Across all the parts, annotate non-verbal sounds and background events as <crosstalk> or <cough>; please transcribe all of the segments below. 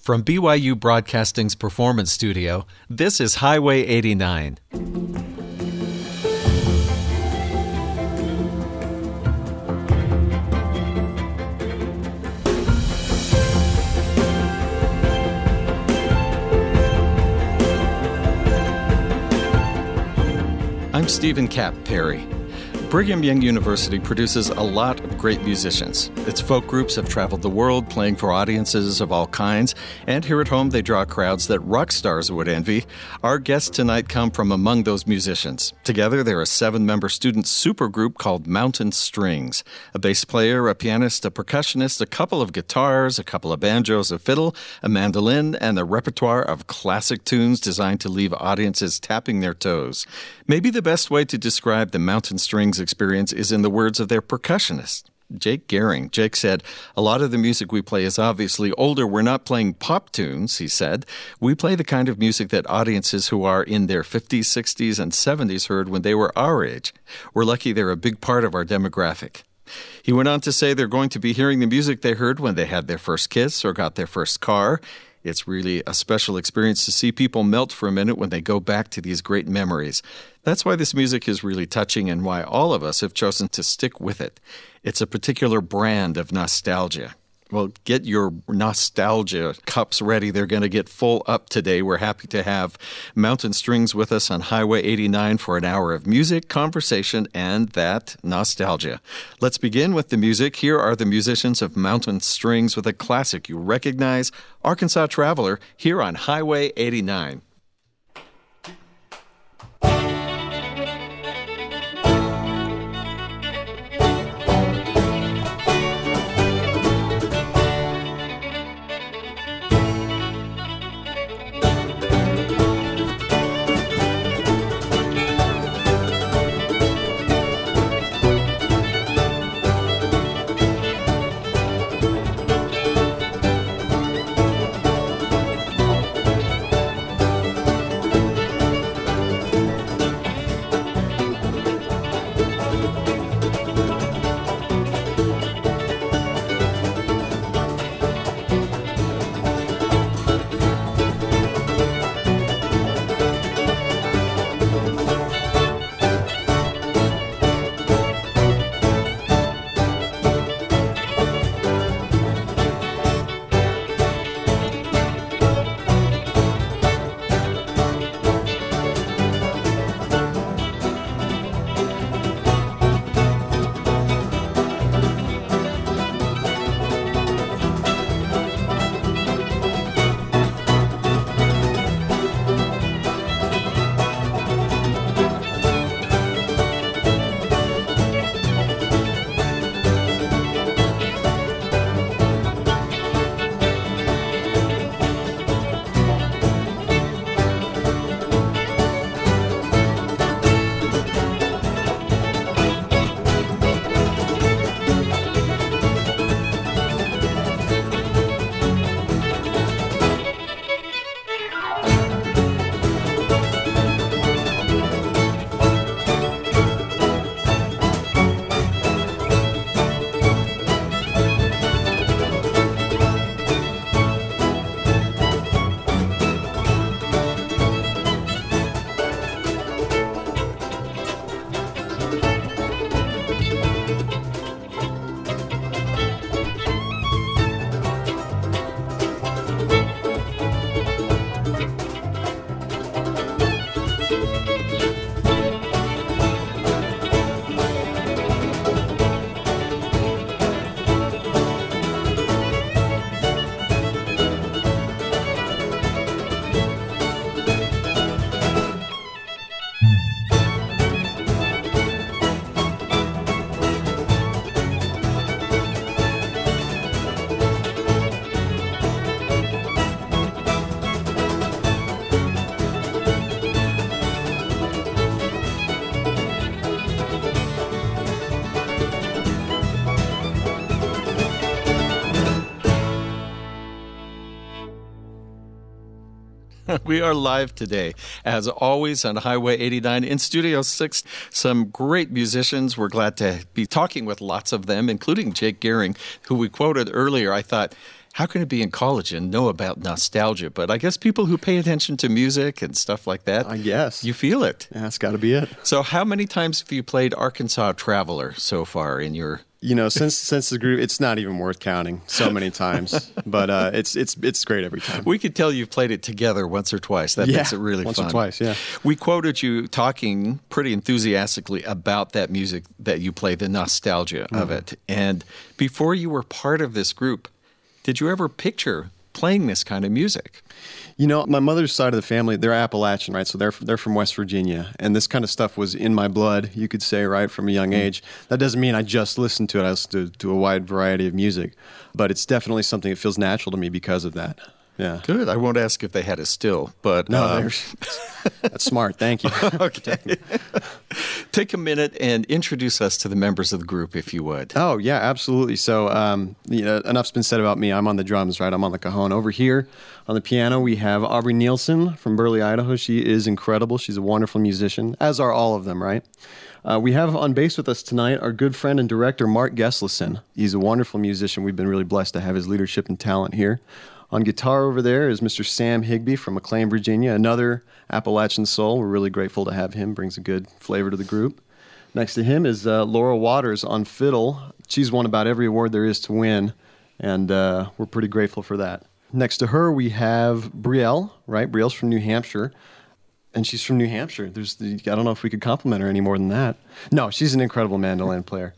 From BYU Broadcasting's Performance Studio, this is Highway 89. I'm Stephen Kapp Perry. Brigham Young University produces a lot great musicians. Its folk groups have traveled the world playing for audiences of all kinds, and here at home they draw crowds that rock stars would envy. Our guests tonight come from among those musicians. Together, they're a seven member student supergroup called Mountain Strings. A bass player, a pianist, a percussionist, a couple of guitars, a couple of banjos, a fiddle, a mandolin, and a repertoire of classic tunes designed to leave audiences tapping their toes. Maybe the best way to describe the Mountain Strings experience is in the words of their percussionist. Jake Gehring. Jake said, A lot of the music we play is obviously older. We're not playing pop tunes, he said. We play the kind of music that audiences who are in their 50s, 60s, and 70s heard when they were our age. We're lucky they're a big part of our demographic. He went on to say they're going to be hearing the music they heard when they had their first kiss or got their first car. It's really a special experience to see people melt for a minute when they go back to these great memories. That's why this music is really touching and why all of us have chosen to stick with it. It's a particular brand of nostalgia. Well, get your nostalgia cups ready. They're going to get full up today. We're happy to have Mountain Strings with us on Highway 89 for an hour of music, conversation, and that nostalgia. Let's begin with the music. Here are the musicians of Mountain Strings with a classic you recognize Arkansas Traveler here on Highway 89. We are live today, as always, on Highway 89 in Studio 6. Some great musicians. We're glad to be talking with lots of them, including Jake Gehring, who we quoted earlier. I thought, how can it be in college and know about nostalgia? But I guess people who pay attention to music and stuff like that, I guess. you feel it. Yeah, that's got to be it. So, how many times have you played Arkansas Traveler so far in your? You know, since since the group, it's not even worth counting. So many times, <laughs> but uh, it's it's it's great every time. We could tell you've played it together once or twice. That Yeah, makes it really fun. once or twice, yeah. We quoted you talking pretty enthusiastically about that music that you play, the nostalgia of Mm-hmm. it. And before you were part of this group, did you ever picture playing this kind of music? You know, my mother's side of the family, they're Appalachian, right? So they're they're from West Virginia, and this kind of stuff was in my blood, you could say, right, from a young mm-hmm. age. That doesn't mean I just listened to it. I listened to, to a wide variety of music, but it's definitely something that feels natural to me because of that. Yeah. Good. I won't ask if they had a still, but No, uh, <laughs> that's smart. Thank you. <laughs> okay. Take a minute and introduce us to the members of the group, if you would. Oh yeah, absolutely. So um, you know, enough's been said about me. I'm on the drums, right? I'm on the cajon. Over here on the piano, we have Aubrey Nielsen from Burley, Idaho. She is incredible. She's a wonderful musician, as are all of them, right? Uh, we have on bass with us tonight our good friend and director Mark Geslison. He's a wonderful musician. We've been really blessed to have his leadership and talent here. On guitar over there is Mr. Sam Higby from McLean, Virginia, another Appalachian soul. We're really grateful to have him. Brings a good flavor to the group. Next to him is uh, Laura Waters on fiddle. She's won about every award there is to win, and uh, we're pretty grateful for that. Next to her, we have Brielle, right? Brielle's from New Hampshire, and she's from New Hampshire. There's, the, I don't know if we could compliment her any more than that. No, she's an incredible mandolin player.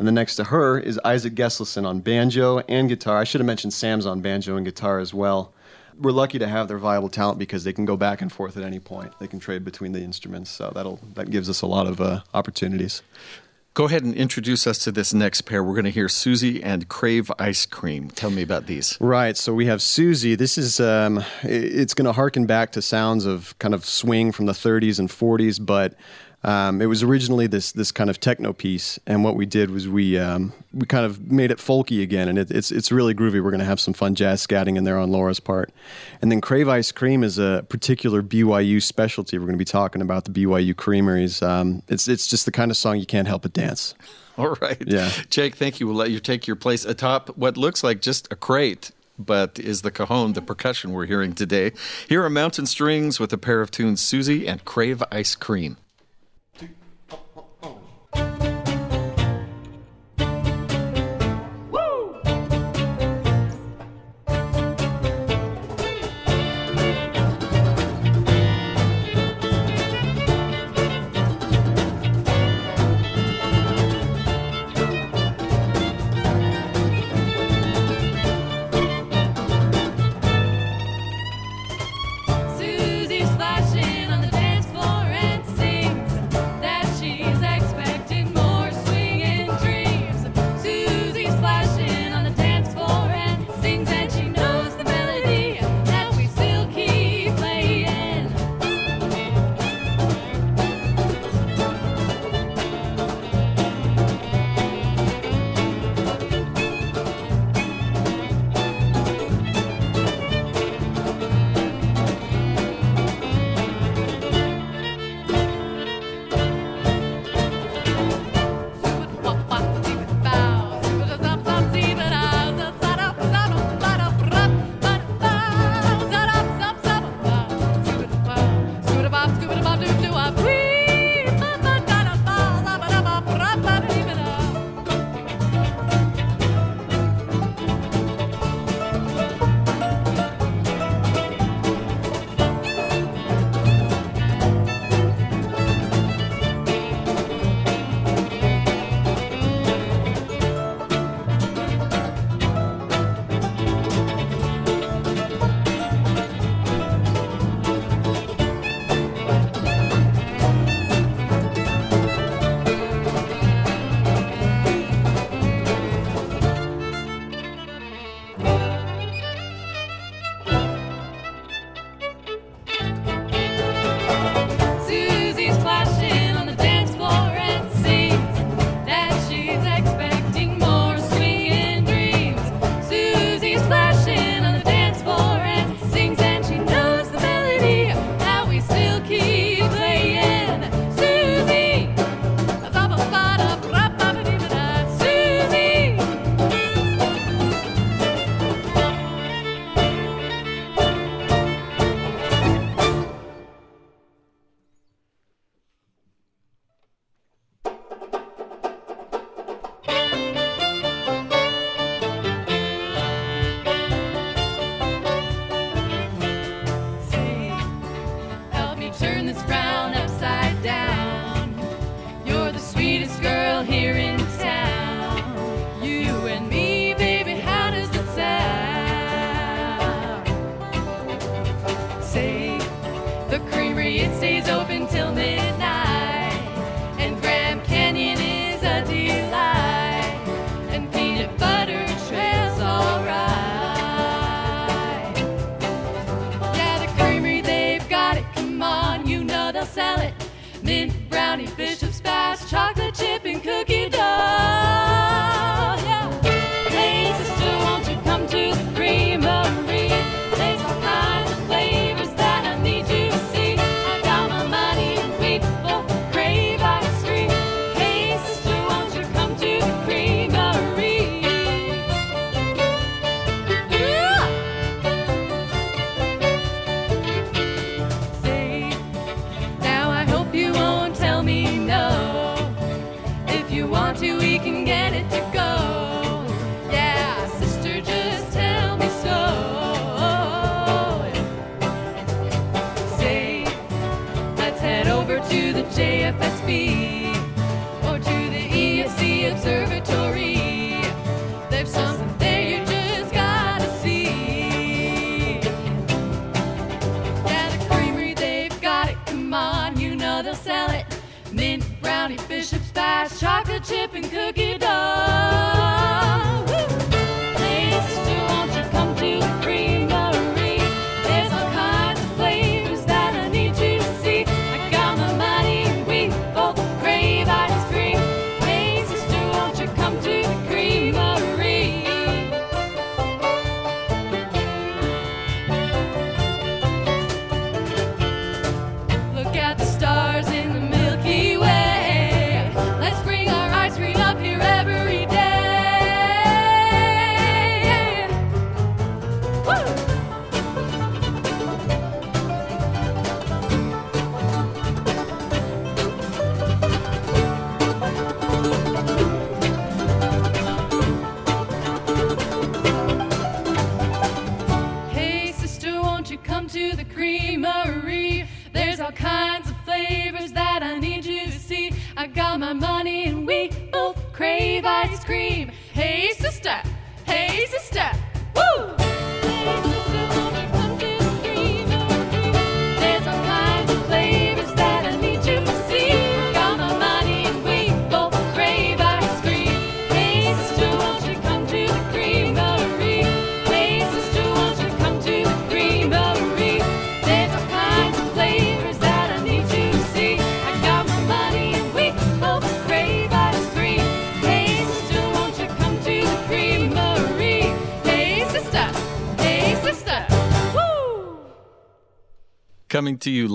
And then next to her is Isaac Geslison on banjo and guitar. I should have mentioned Sam's on banjo and guitar as well. We're lucky to have their viable talent because they can go back and forth at any point. They can trade between the instruments, so that'll that gives us a lot of uh, opportunities. Go ahead and introduce us to this next pair. We're going to hear Susie and Crave Ice Cream. Tell me about these. Right. So we have Susie. This is um, it's going to harken back to sounds of kind of swing from the 30s and 40s, but um, it was originally this this kind of techno piece, and what we did was we um, we kind of made it folky again, and it, it's it's really groovy. We're going to have some fun jazz scatting in there on Laura's part, and then Crave Ice Cream is a particular BYU specialty. We're going to be talking about the BYU Creameries. Um, it's it's just the kind of song you can't help but dance. <laughs> All right. Yeah. Jake, thank you. We'll let you take your place atop what looks like just a crate, but is the cajon, the percussion we're hearing today. Here are Mountain Strings with a pair of tunes, Susie and Crave Ice Cream. Sell it.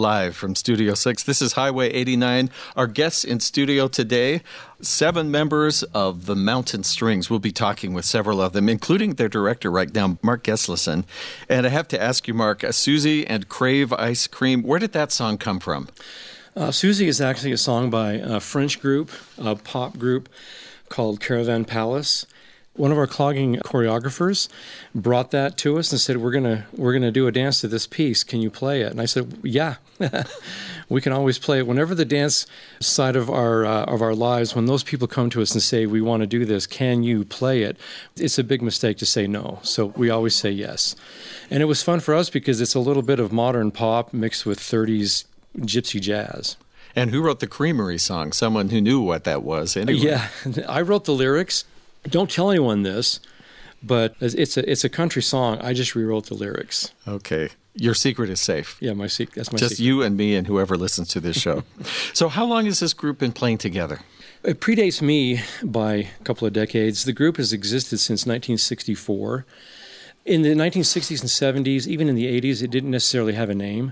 Live from Studio 6. This is Highway 89. Our guests in studio today, seven members of the Mountain Strings. We'll be talking with several of them, including their director right now, Mark Geslison. And I have to ask you, Mark, uh, Susie and Crave Ice Cream, where did that song come from? Uh, Susie is actually a song by a French group, a pop group called Caravan Palace. One of our clogging choreographers brought that to us and said, "We're gonna we're gonna do a dance to this piece. Can you play it?" And I said, "Yeah, <laughs> we can always play it. Whenever the dance side of our uh, of our lives, when those people come to us and say we want to do this, can you play it? It's a big mistake to say no. So we always say yes, and it was fun for us because it's a little bit of modern pop mixed with 30s gypsy jazz. And who wrote the Creamery song? Someone who knew what that was. Anyway. Yeah, <laughs> I wrote the lyrics. Don't tell anyone this, but it's a it's a country song. I just rewrote the lyrics. Okay. Your secret is safe. Yeah, my secret. That's my secret. Just secret. you and me and whoever listens to this show. <laughs> so, how long has this group been playing together? It predates me by a couple of decades. The group has existed since 1964. In the 1960s and 70s, even in the 80s, it didn't necessarily have a name.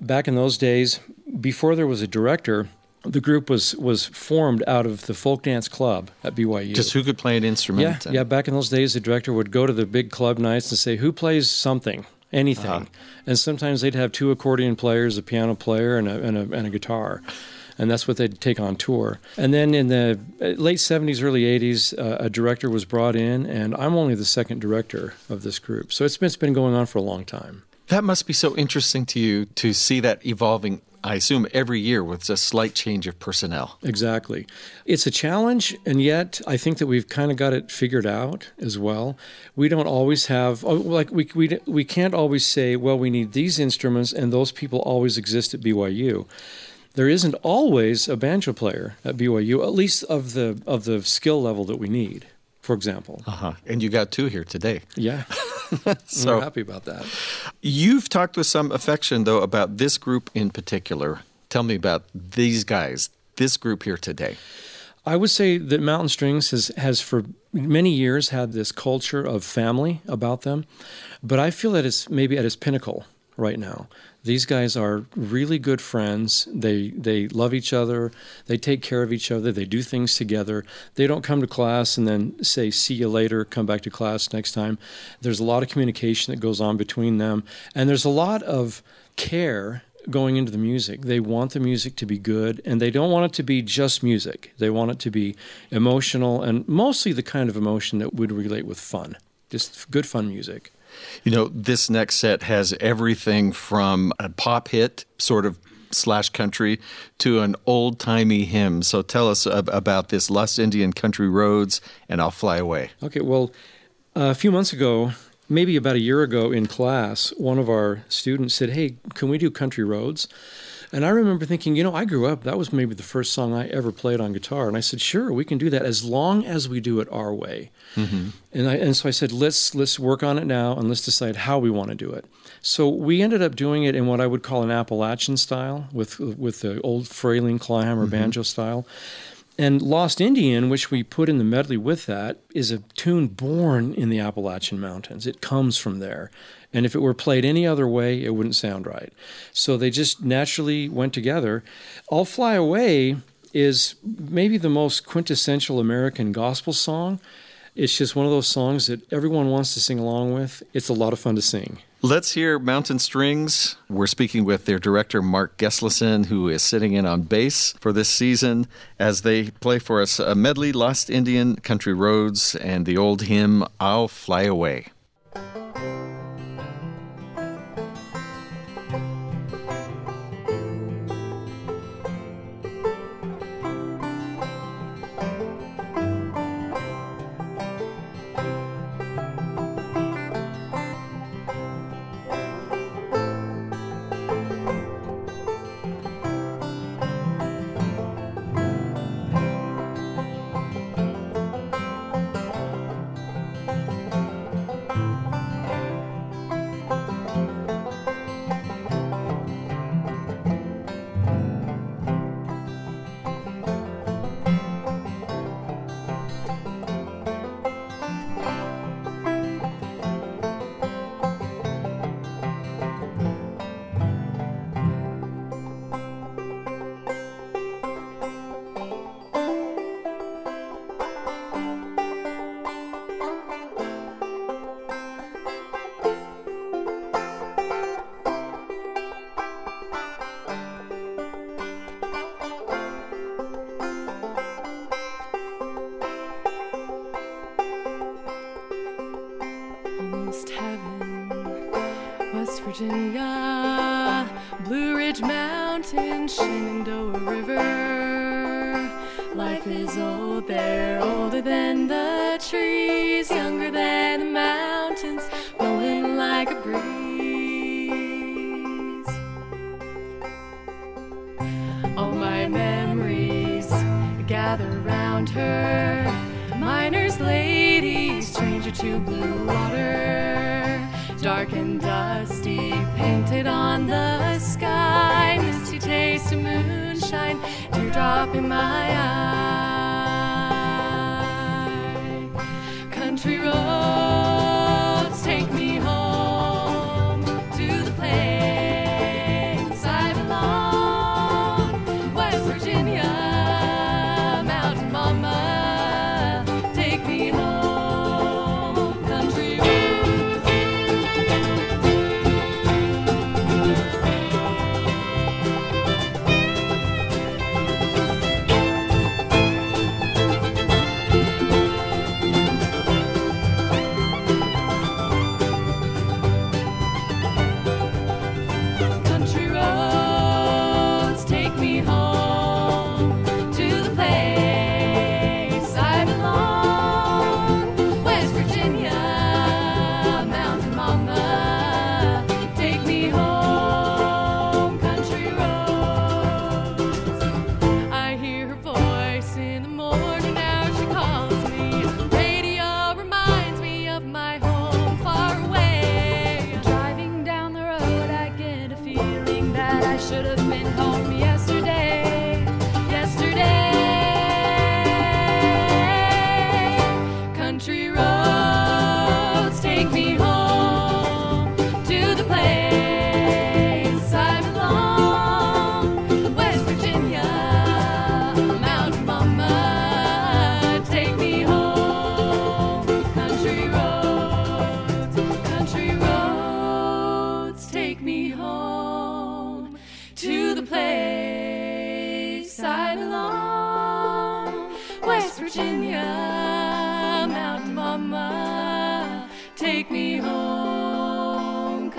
Back in those days, before there was a director, the group was was formed out of the folk dance club at BYU. Just who could play an instrument? Yeah, yeah. Back in those days, the director would go to the big club nights and say, "Who plays something, anything?" Uh-huh. And sometimes they'd have two accordion players, a piano player, and a, and a, and a guitar. And that's what they'd take on tour. And then in the uh, late 70s, early 80s, uh, a director was brought in, and I'm only the second director of this group. So it's been, it's been going on for a long time. That must be so interesting to you to see that evolving, I assume, every year with a slight change of personnel. Exactly. It's a challenge, and yet I think that we've kind of got it figured out as well. We don't always have, oh, like, we, we, we can't always say, well, we need these instruments, and those people always exist at BYU. There isn't always a banjo player at BYU, at least of the, of the skill level that we need, for example. Uh-huh. And you got two here today. Yeah. <laughs> So- We're happy about that. You've talked with some affection, though, about this group in particular. Tell me about these guys, this group here today. I would say that Mountain Strings has, has for many years had this culture of family about them, but I feel that it's maybe at its pinnacle right now. These guys are really good friends. They they love each other. They take care of each other. They do things together. They don't come to class and then say see you later, come back to class next time. There's a lot of communication that goes on between them and there's a lot of care going into the music. They want the music to be good and they don't want it to be just music. They want it to be emotional and mostly the kind of emotion that would relate with fun. Just good fun music. You know, this next set has everything from a pop hit, sort of slash country, to an old timey hymn. So tell us ab- about this Lost Indian Country Roads and I'll Fly Away. Okay, well, a few months ago, maybe about a year ago in class, one of our students said, Hey, can we do Country Roads? And I remember thinking, you know, I grew up, that was maybe the first song I ever played on guitar. And I said, sure, we can do that as long as we do it our way. Mm-hmm. And, I, and so I said, let's, let's work on it now and let's decide how we want to do it. So we ended up doing it in what I would call an Appalachian style with, with the old Frailing Clawhammer mm-hmm. banjo style. And Lost Indian, which we put in the medley with that, is a tune born in the Appalachian Mountains. It comes from there. And if it were played any other way, it wouldn't sound right. So they just naturally went together. I'll Fly Away is maybe the most quintessential American gospel song. It's just one of those songs that everyone wants to sing along with. It's a lot of fun to sing. Let's hear Mountain Strings. We're speaking with their director, Mark Geslison, who is sitting in on bass for this season as they play for us a medley Lost Indian, Country Roads, and the old hymn, I'll Fly Away.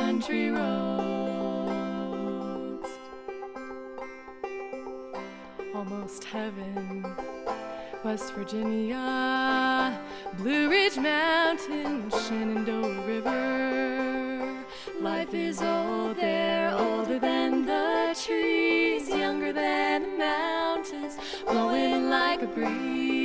Country roads. Almost heaven. West Virginia, Blue Ridge Mountain, Shenandoah River. Life is old there, older than the trees, younger than the mountains, blowing like a breeze.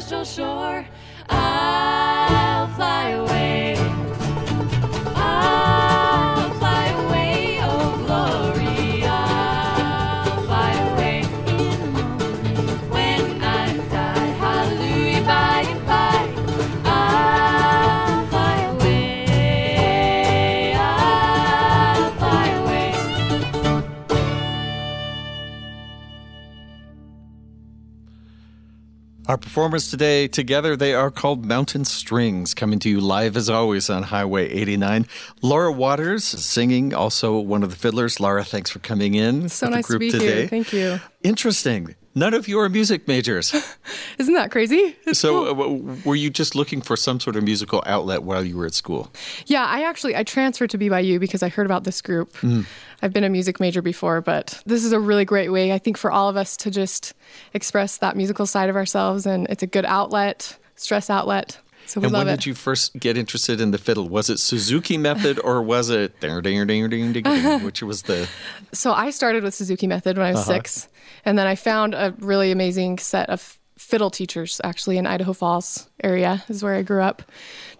Celestial shore. I'll fly away. Our performers today together, they are called Mountain Strings, coming to you live as always on Highway 89. Laura Waters singing, also one of the fiddlers. Laura, thanks for coming in. So with the nice to be today. here. Thank you. Interesting. None of you are music majors. <laughs> Isn't that crazy? It's so, cool. uh, were you just looking for some sort of musical outlet while you were at school? yeah, I actually I transferred to BYU because I heard about this group. Mm. I've been a music major before, but this is a really great way I think for all of us to just express that musical side of ourselves and it's a good outlet, stress outlet. So and when it. did you first get interested in the fiddle? Was it Suzuki method or was it <laughs> ding, ding, ding, ding, ding, ding, <laughs> which was the So I started with Suzuki Method when I was Uh-huh. six, and then I found a really amazing set of fiddle teachers actually in Idaho Falls area is where I grew up.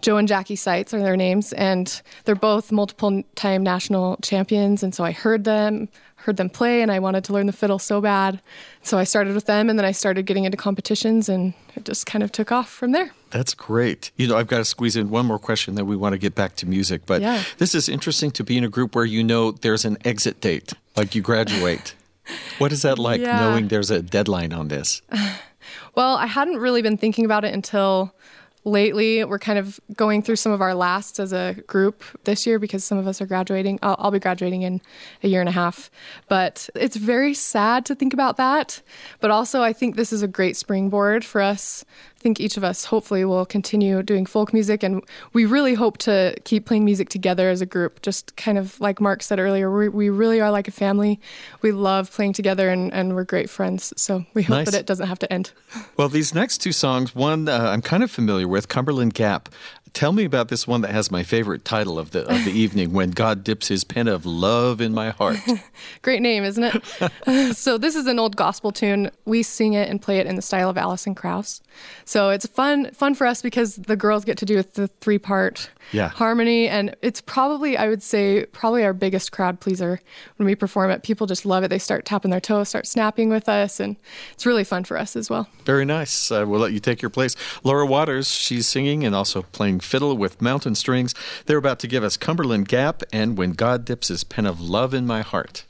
Joe and Jackie Seitz are their names, and they're both multiple time national champions. And so I heard them, heard them play, and I wanted to learn the fiddle so bad. So I started with them, and then I started getting into competitions, and it just kind of took off from there. That's great. You know, I've got to squeeze in one more question, then we want to get back to music. But Yeah. this is interesting to be in a group where you know there's an exit date, like you graduate. what is that like Yeah. knowing there's a deadline on this? <sighs> Well, I hadn't really been thinking about it until lately. We're kind of going through some of our lasts as a group this year because some of us are graduating. I'll, I'll be graduating in a year and a half. But it's very sad to think about that. But also, I think this is a great springboard for us. Think each of us hopefully will continue doing folk music. And we really hope to keep playing music together as a group. Just kind of like Mark said earlier, we, we really are like a family. We love playing together and, and we're great friends. So we hope Nice. that it doesn't have to end. <laughs> Well, these next two songs, one uh, I'm kind of familiar with, Cumberland Gap. Tell me about this one that has my favorite title of the of the evening, "When God Dips His Pen of Love in My Heart." <laughs> Great name, isn't it? <laughs> so this is an old gospel tune. We sing it and play it in the style of Alison Krauss. So it's fun fun for us because the girls get to do the three part Yeah. harmony, and it's probably I would say probably our biggest crowd pleaser when we perform it. People just love it. They start tapping their toes, start snapping with us, and it's really fun for us as well. Very nice. Uh, we'll let you take your place. Laura Waters, she's singing and also playing fiddle with mountain strings. They're about to give us Cumberland Gap and When God Dips His Pen of Love in My Heart.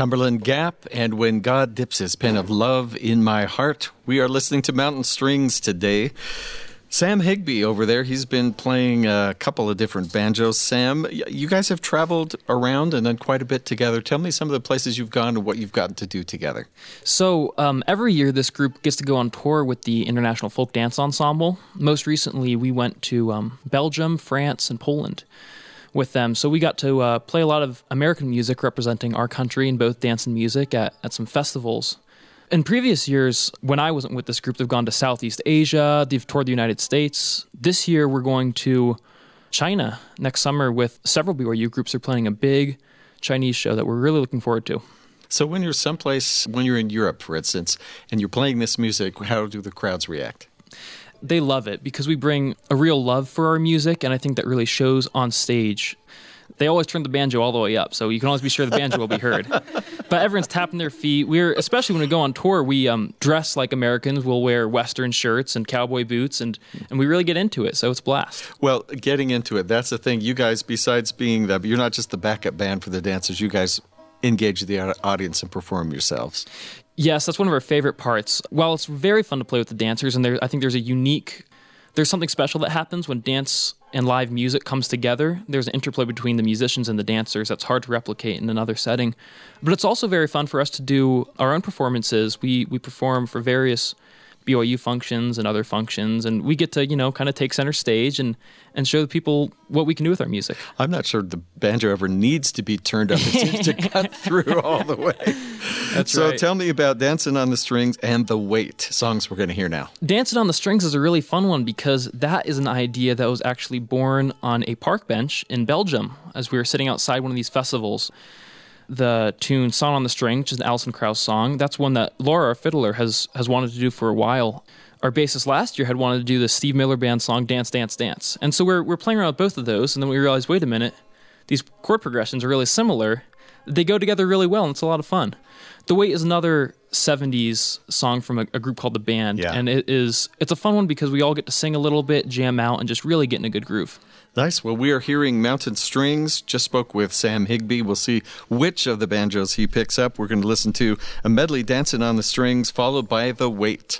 Cumberland Gap, and when God dips his pen of love in my heart. We are listening to Mountain Strings today. Sam Higby over there, he's been playing a couple of different banjos. Sam, you guys have traveled around and done quite a bit together. Tell me some of the places you've gone and what you've gotten to do together. So um, every year, this group gets to go on tour with the International Folk Dance Ensemble. Most recently, we went to um, Belgium, France, and Poland with them. So we got to uh, play a lot of American music representing our country in both dance and music at, at some festivals. In previous years, when I wasn't with this group, they've gone to Southeast Asia, they've toured the United States. This year, we're going to China next summer with several BYU groups. They're planning a big Chinese show that we're really looking forward to. So, when you're someplace, when you're in Europe, for instance, and you're playing this music, how do the crowds react? They love it because we bring a real love for our music, and I think that really shows on stage. They always turn the banjo all the way up, so you can always be sure the banjo will be heard. <laughs> But everyone's tapping their feet. We're especially when we go on tour, we um, dress like Americans. We'll wear Western shirts and cowboy boots, and and we really get into it. So it's a blast. Well, getting into it, that's the thing. You guys, besides being the, you're not just the backup band for the dancers, you guys engage the audience and perform yourselves. Yes, that's one of our favorite parts. While it's very fun to play with the dancers, and there, I think there's a unique, there's something special that happens when dance and live music comes together. There's an interplay between the musicians and the dancers that's hard to replicate in another setting. But it's also very fun for us to do our own performances. We we perform for various BYU functions and other functions, and we get to you know kind of take center stage and and show the people what we can do with our music. I'm not sure the banjo ever needs to be turned up. It seems to <laughs> cut through all the way. That's so right. tell me about Dancing on the Strings and The Weight, songs we're going to hear now. Dancing on the Strings is a really fun one because that is an idea that was actually born on a park bench in Belgium as we were sitting outside one of these festivals. The tune Sawing on the String, which is an Alison Krauss song, that's one that Laura, our fiddler, has, has wanted to do for a while. Our bassist last year had wanted to do the Steve Miller Band song Dance, Dance, Dance. And so we're, we're playing around with both of those, and then we realized wait a minute, these chord progressions are really similar. They go together really well, and it's a lot of fun. The Weight is another 70s song from a, a group called The Band. Yeah. And it is it's a fun one because we all get to sing a little bit, jam out, and just really get in a good groove. Nice. Well, we are hearing Mountain Strings. Just spoke with Sam Higby. We'll see which of the banjos he picks up. We're going to listen to a medley Dancing on the Strings, followed by The Weight.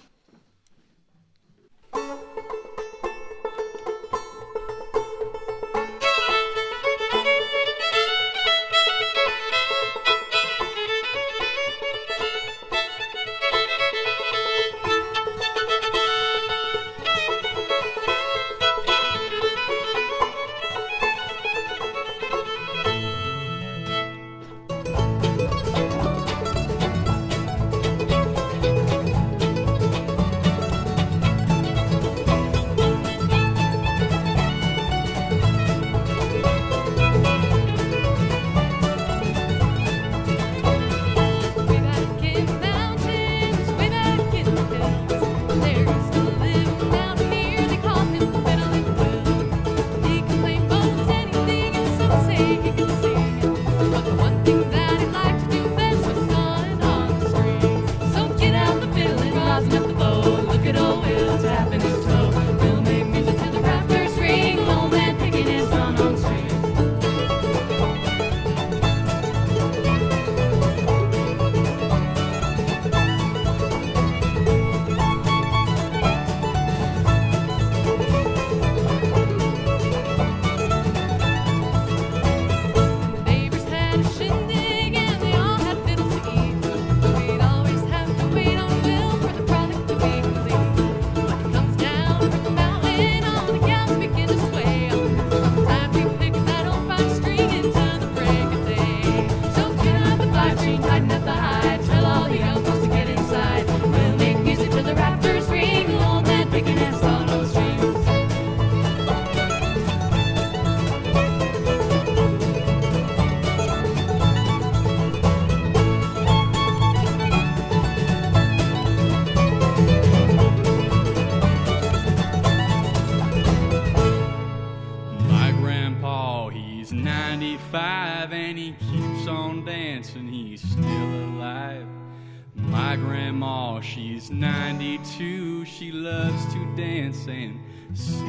Yes.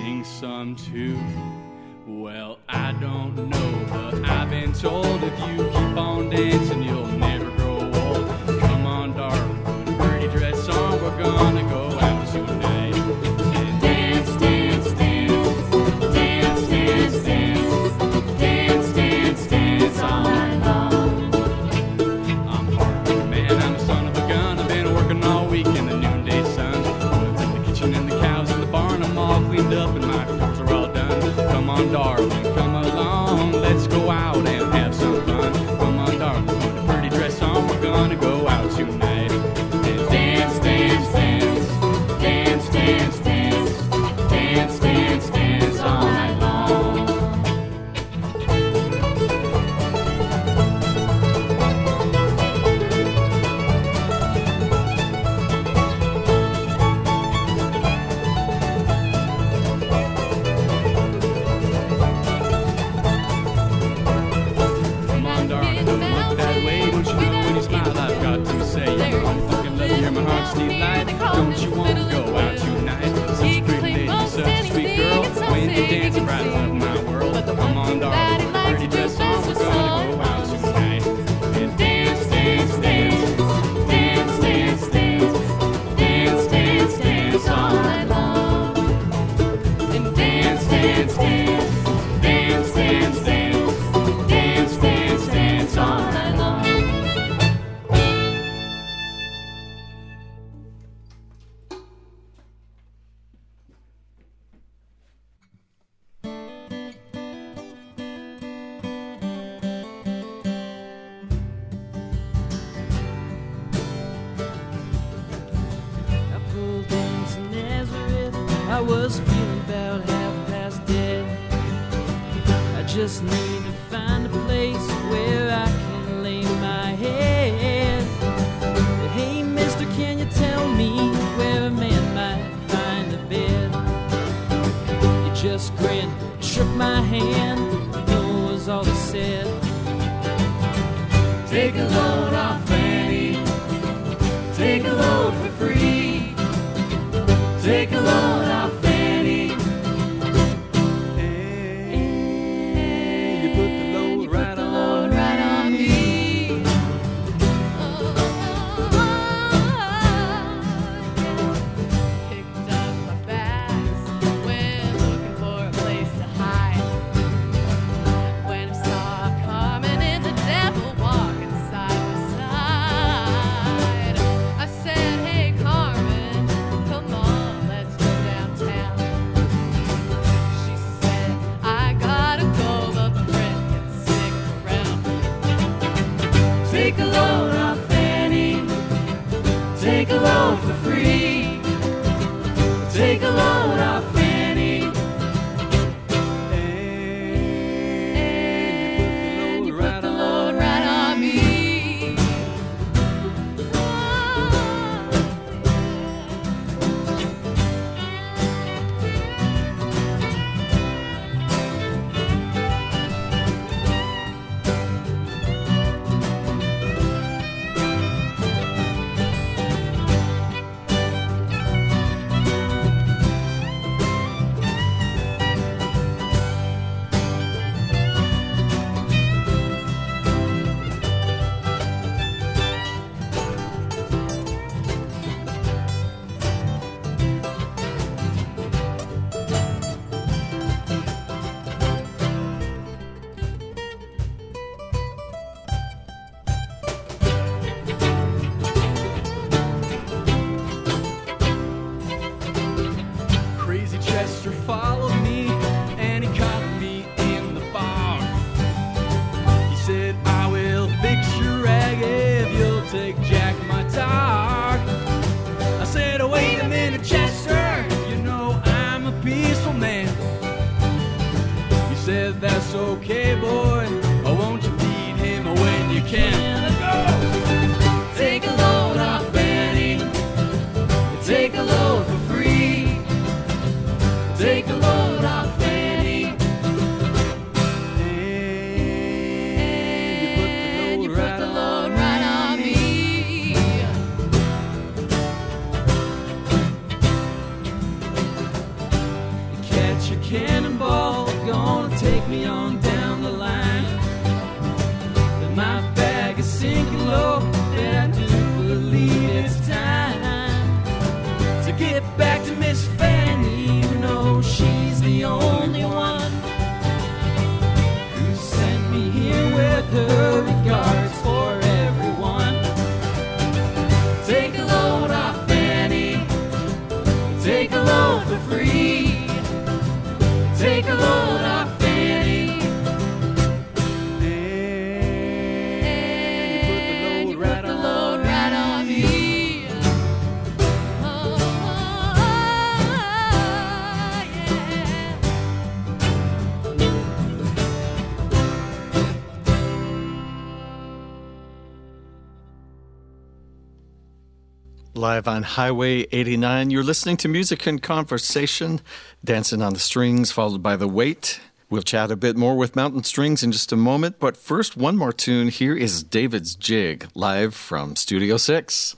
was feeling about half past dead. I just need to find a place where I can lay my head. Hey, mister, can you tell me where a man might find a bed? You just grinned, shook my hand, you know was all he said. Take a load off Live on Highway 89, you're listening to Music and Conversation, Dancing on the Strings, followed by The Weight. We'll chat a bit more with Mountain Strings in just a moment, but first, one more tune. Here is David's Jig, live from Studio 6.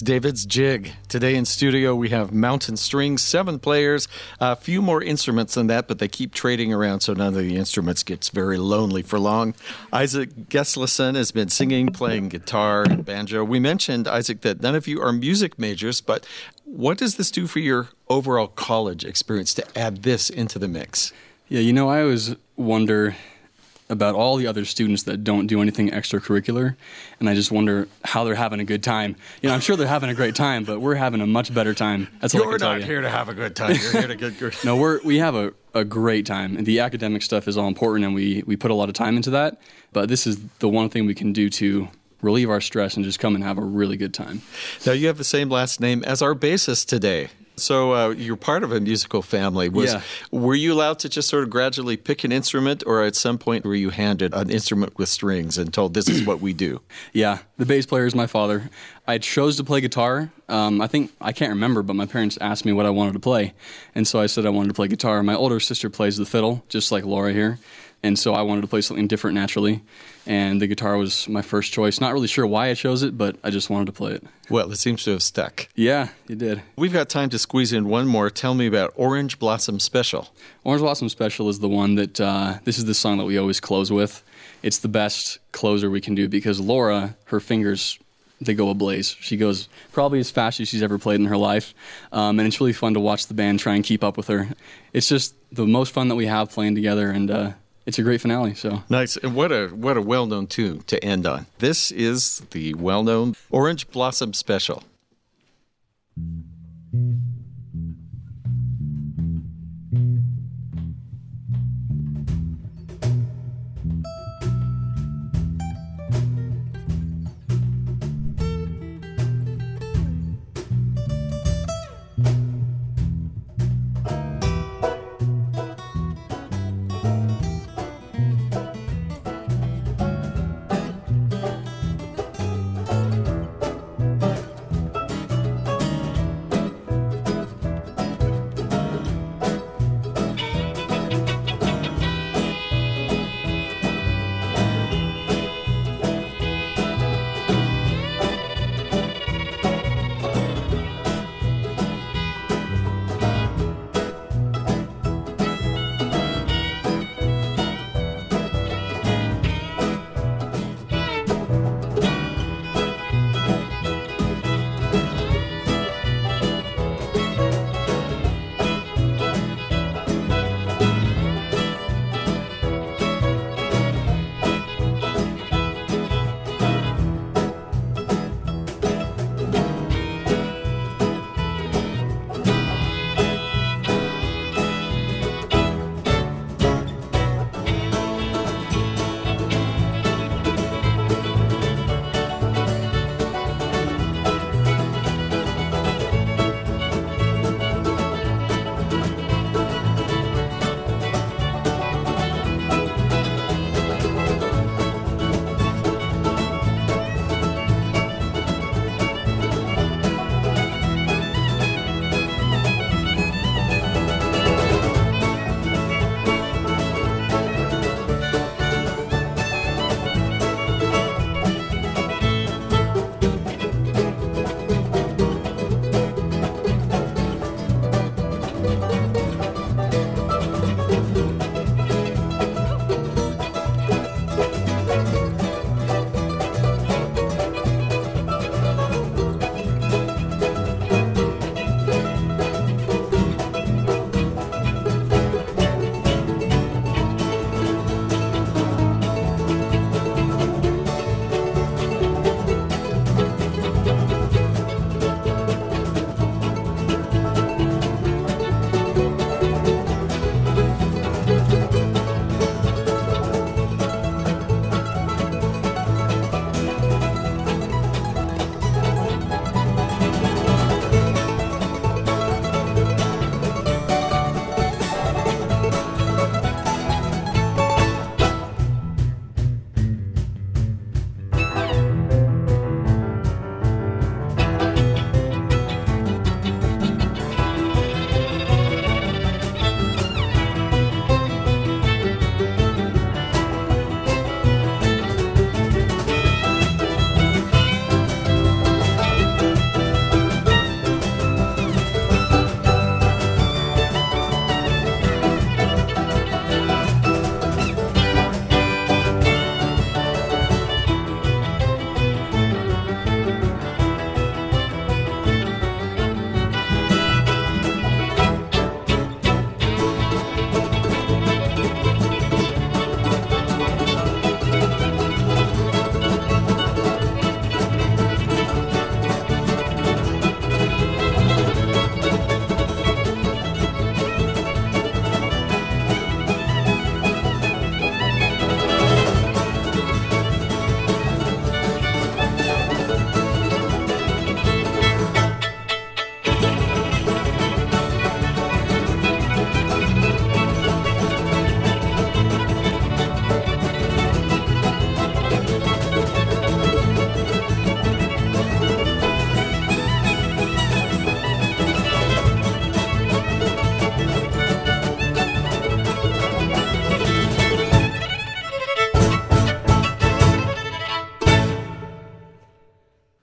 David's Jig. Today in studio, we have Mountain Strings, seven players, a few more instruments than that, but they keep trading around so none of the instruments gets very lonely for long. Isaac Geslison has been singing, playing guitar and banjo. We mentioned, Isaac, that none of you are music majors, but what does this do for your overall college experience to add this into the mix? Yeah, you know, I always wonder about all the other students that don't do anything extracurricular, and I just wonder how they're having a good time. You know, I'm sure they're having a great time, but we're having a much better time. That's all I You're tell not you. here to have a good time. You're here to get good. <laughs> No, we're we have a, a great time. And the academic stuff is all important, and we we put a lot of time into that. But this is the one thing we can do to relieve our stress and just come and have a really good time. Now, you have the same last name as our bassist today. So uh, you're part of a musical family. Was Yeah. were you allowed to just sort of gradually pick an instrument, or at some point were you handed an instrument with strings and told this is what we do? <clears throat> Yeah, the bass player is my father. I chose to play guitar. Um, I think I can't remember, but my parents asked me what I wanted to play, and so I said I wanted to play guitar. My older sister plays the fiddle, just like Laura here, and so I wanted to play something different naturally. And the guitar was my first choice. Not really sure why I chose it, but I just wanted to play it. Well, it seems to have stuck. Yeah, it did. We've got time to squeeze in one more. Tell me about Orange Blossom Special. Orange Blossom Special is the one that uh, this is the song that we always close with. It's the best closer we can do because Laura, her fingers, they go ablaze. She goes probably as fast as she's ever played in her life, um, and it's really fun to watch the band try and keep up with her. It's just the most fun that we have playing together, and uh, it's a great finale. So Nice. And what a what a well-known tune to end on. This is the well-known Orange Blossom Special.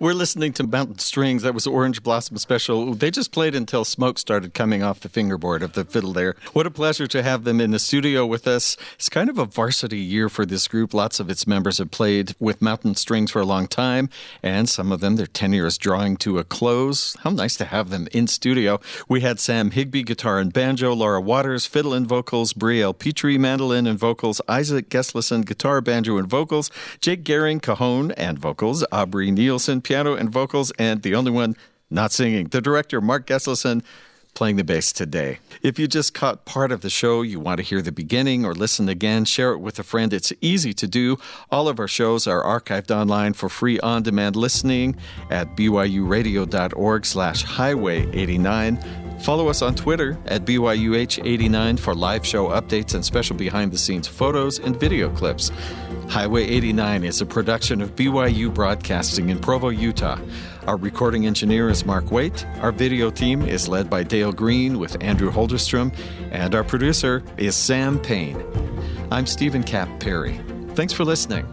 We're listening to Mountain Strings. That was Orange Blossom Special. They just played until smoke started coming off the fingerboard of the fiddle there. What a pleasure to have them in the studio with us. It's kind of a varsity year for this group. Lots of its members have played with Mountain Strings for a long time, and some of them, their tenure is drawing to a close. How nice to have them in studio. We had Sam Higby, guitar and banjo, Laura Waters, fiddle and vocals, Brielle Petrie, mandolin and vocals, Isaac Geslison, guitar, banjo, and vocals, Jake Gehring, cajon and vocals, Aubrey Nielsen, piano and vocals, and the only one not singing, the director, Mark Geslison, playing the bass today. If you just caught part of the show, you want to hear the beginning or listen again, share it with a friend. It's easy to do. All of our shows are archived online for free on-demand listening at byuradio.org slash highway 89. Follow us on Twitter at BYUH89 for live show updates and special behind the scenes photos and video clips. Highway 89 is a production of BYU Broadcasting in Provo, Utah. Our recording engineer is Mark Waite. Our video team is led by Dale Green with Andrew Holderstrom, and our producer is Sam Payne. I'm Steven Kapp Perry. Thanks for listening.